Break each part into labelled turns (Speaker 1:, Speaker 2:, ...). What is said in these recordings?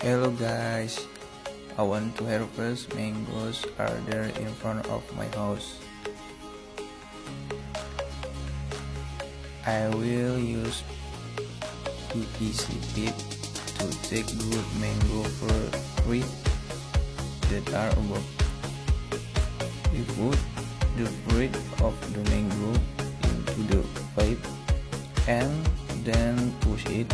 Speaker 1: Hello guys, I want to harvest mangoes are there in front of my house. I will use PVC pipe to take good mango fruit that are above. We put the fruit of the mango into the pipe and then push it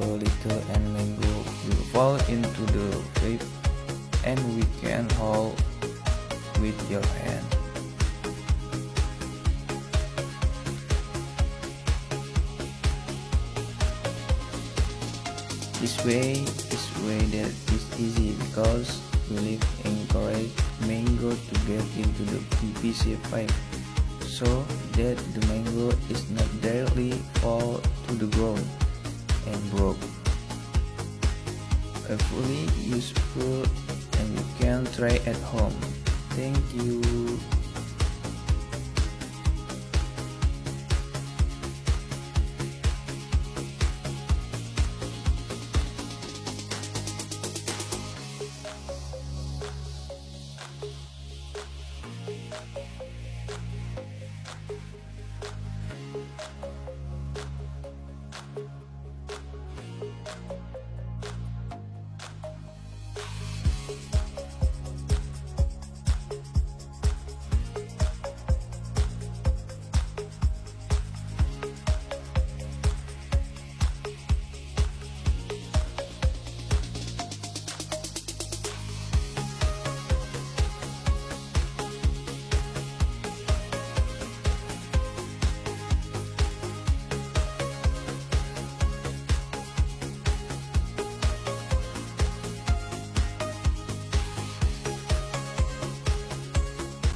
Speaker 1: a little and mango will fall into the pipe and we can hold with your hand. This way is way that is easy because we live encourage mango to get into the PVC pipe so that the mango is not directly fall to the ground and broke. A fully useful and you can try at home. Thank you.